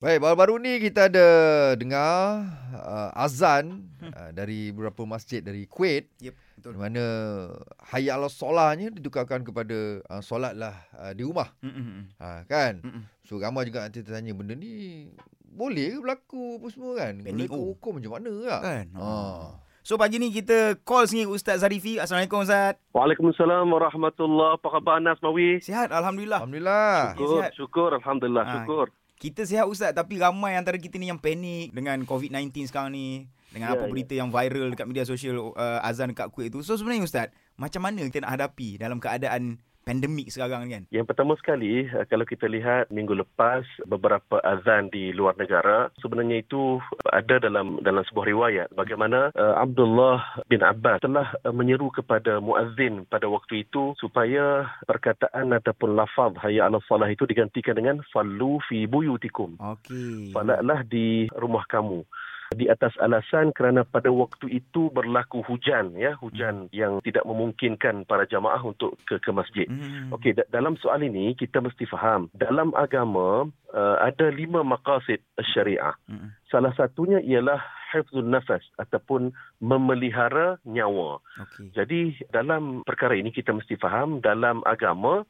Baik, baru-baru ni kita ada dengar uh, azan hmm. uh, dari beberapa masjid dari Kuwait. Yep, betul. Di mana hayya ala solahnya ditukarkan kepada uh, solatlah uh, di rumah. Mm-mm. Ha, kan? Mm-mm. So ramai juga nanti tertanya benda ni boleh ke berlaku apa semua kan? Oh. hukum macam mana tak? Kan? Ha. So pagi ni kita call sini Ustaz Zarifi. Assalamualaikum Ustaz. Waalaikumsalam warahmatullahi Apa khabar Anas Mawi? Sihat Alhamdulillah. Alhamdulillah. Syukur. Syukur, sihat. syukur Alhamdulillah, Ah. syukur. Kita sihat Ustaz tapi ramai antara kita ni yang panik dengan COVID-19 sekarang ni. Dengan Ya, apa ya. berita yang viral dekat media sosial uh, azan dekat Kuwait tu. So sebenarnya Ustaz, macam mana kita nak hadapi dalam keadaan pandemik sekarang ni kan? Yang pertama sekali, eh, kalau kita lihat minggu lepas beberapa azan di luar negara, sebenarnya itu ada dalam dalam sebuah riwayat bagaimana uh, Abdullah bin Abbas telah uh, menyeru kepada muazzin pada waktu itu supaya perkataan ataupun lafaz hayya 'ala salah itu digantikan dengan fallu fi buyutikum. Okey. Salatlah di rumah kamu. Di atas alasan kerana pada waktu itu berlaku hujan ya, hujan yang tidak memungkinkan para jamaah untuk ke ke masjid. Hmm. Okey, da- dalam soal ini kita mesti faham, dalam agama uh, ada lima maqasid syariah. Mm-mm. Salah satunya ialah hifzul nafas ataupun memelihara nyawa. Okey. Jadi dalam perkara ini kita mesti faham dalam agama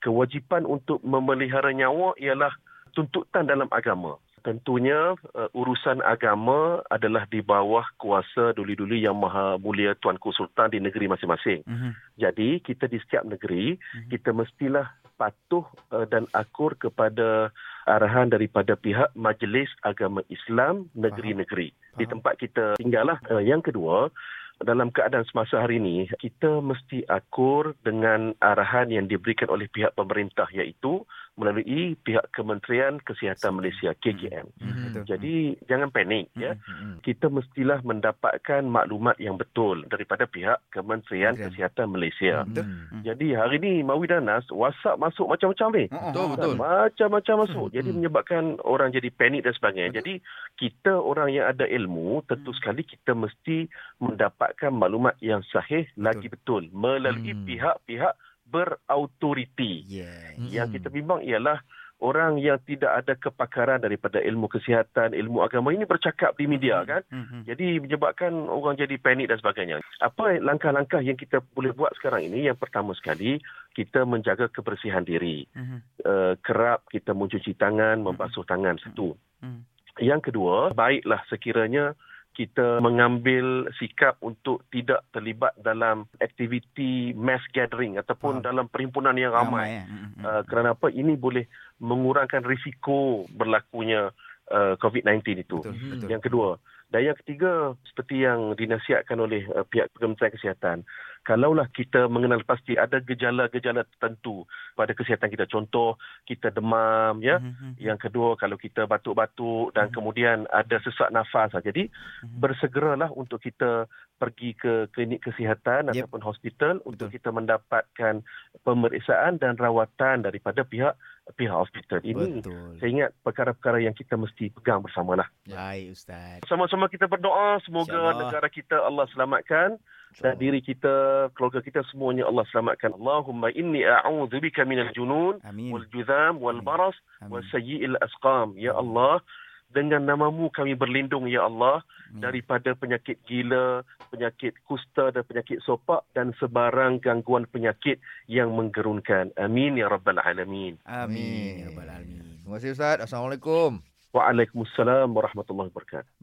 kewajipan untuk memelihara nyawa ialah tuntutan dalam agama. Tentunya uh, urusan agama adalah di bawah kuasa duli-duli yang maha mulia Tuanku Sultan di negeri masing-masing. Mhm. Jadi kita di setiap negeri Mhm. kita mestilah patuh uh, dan akur kepada arahan daripada pihak Majlis Agama Islam negeri-negeri di Faham. tempat kita tinggal lah. Uh, yang kedua, dalam keadaan semasa hari ini kita mesti akur dengan arahan yang diberikan oleh pihak pemerintah iaitu melalui pihak Kementerian Kesihatan Malaysia KKM. Hmm, Mhm. Betul. Jadi jangan panik ya. Hmm. Kita mestilah mendapatkan maklumat yang betul daripada pihak Kementerian Kementerian. Kesihatan Malaysia. Betul. Hmm. Jadi hari ni Mawi dan Nas WhatsApp masuk macam-macam ni. Betul, Oh, betul. Macam-macam masuk. Hmm, Jadi hmm. menyebabkan orang jadi panik dan sebagainya. Betul. Jadi kita orang yang ada ilmu tentu Hmm. sekali kita mesti mendapatkan maklumat yang sahih lagi betul melalui Hmm. pihak-pihak berautoriti. Yeah. Hmm. Yang kita bimbang ialah orang yang tidak ada kepakaran daripada ilmu kesihatan, ilmu agama ini bercakap di media kan. Mhm. Jadi menyebabkan orang jadi panik dan sebagainya. Apa langkah-langkah yang kita boleh buat sekarang ini? Yang pertama sekali, kita menjaga kebersihan diri. Mhm. Uh, kerap kita mencuci tangan, membasuh tangan satu. Mhm. Yang kedua, baiklah sekiranya kita mengambil sikap untuk tidak terlibat dalam aktiviti mass gathering ataupun Faham. dalam perhimpunan yang ramai. ya. Mhm. Uh, kerana apa? Ini boleh mengurangkan risiko berlakunya uh, COVID-19 itu. Betul, betul. Yang kedua. Dan yang ketiga, seperti yang dinasihatkan oleh uh, pihak Kementerian Kesihatan, kalaulah kita mengenal pasti ada gejala-gejala tertentu pada kesihatan kita. Contoh, kita demam, ya. Mhm. Yang kedua, kalau kita batuk-batuk dan Mhm. kemudian ada sesak nafas. Jadi, Mhm. bersegeralah untuk kita pergi ke klinik kesihatan Yep. ataupun hospital untuk kita mendapatkan pemeriksaan dan rawatan daripada pihak pihak hospital. Ini Betul. saya ingat perkara-perkara yang kita mesti pegang bersamalah. Baik Ustaz. Sama-sama kita berdoa semoga InsyaAllah. negara kita Allah selamatkan dan diri kita, keluarga kita semuanya Allah selamatkan. Allahumma inni a'udzubika minal junun Amin. wal juzam wal baras Amin. wa sayyi'il asqam. Ya. Allah, dengan namamu kami berlindung ya Allah Amin. daripada penyakit gila, penyakit kusta dan penyakit sopak dan sebarang gangguan penyakit yang menggerunkan. Amin ya rabbal alamin. Amin. Ya Rabbal Alamin. Terima kasih Ustaz. Assalamualaikum. Waalaikumsalam warahmatullahi wabarakatuh.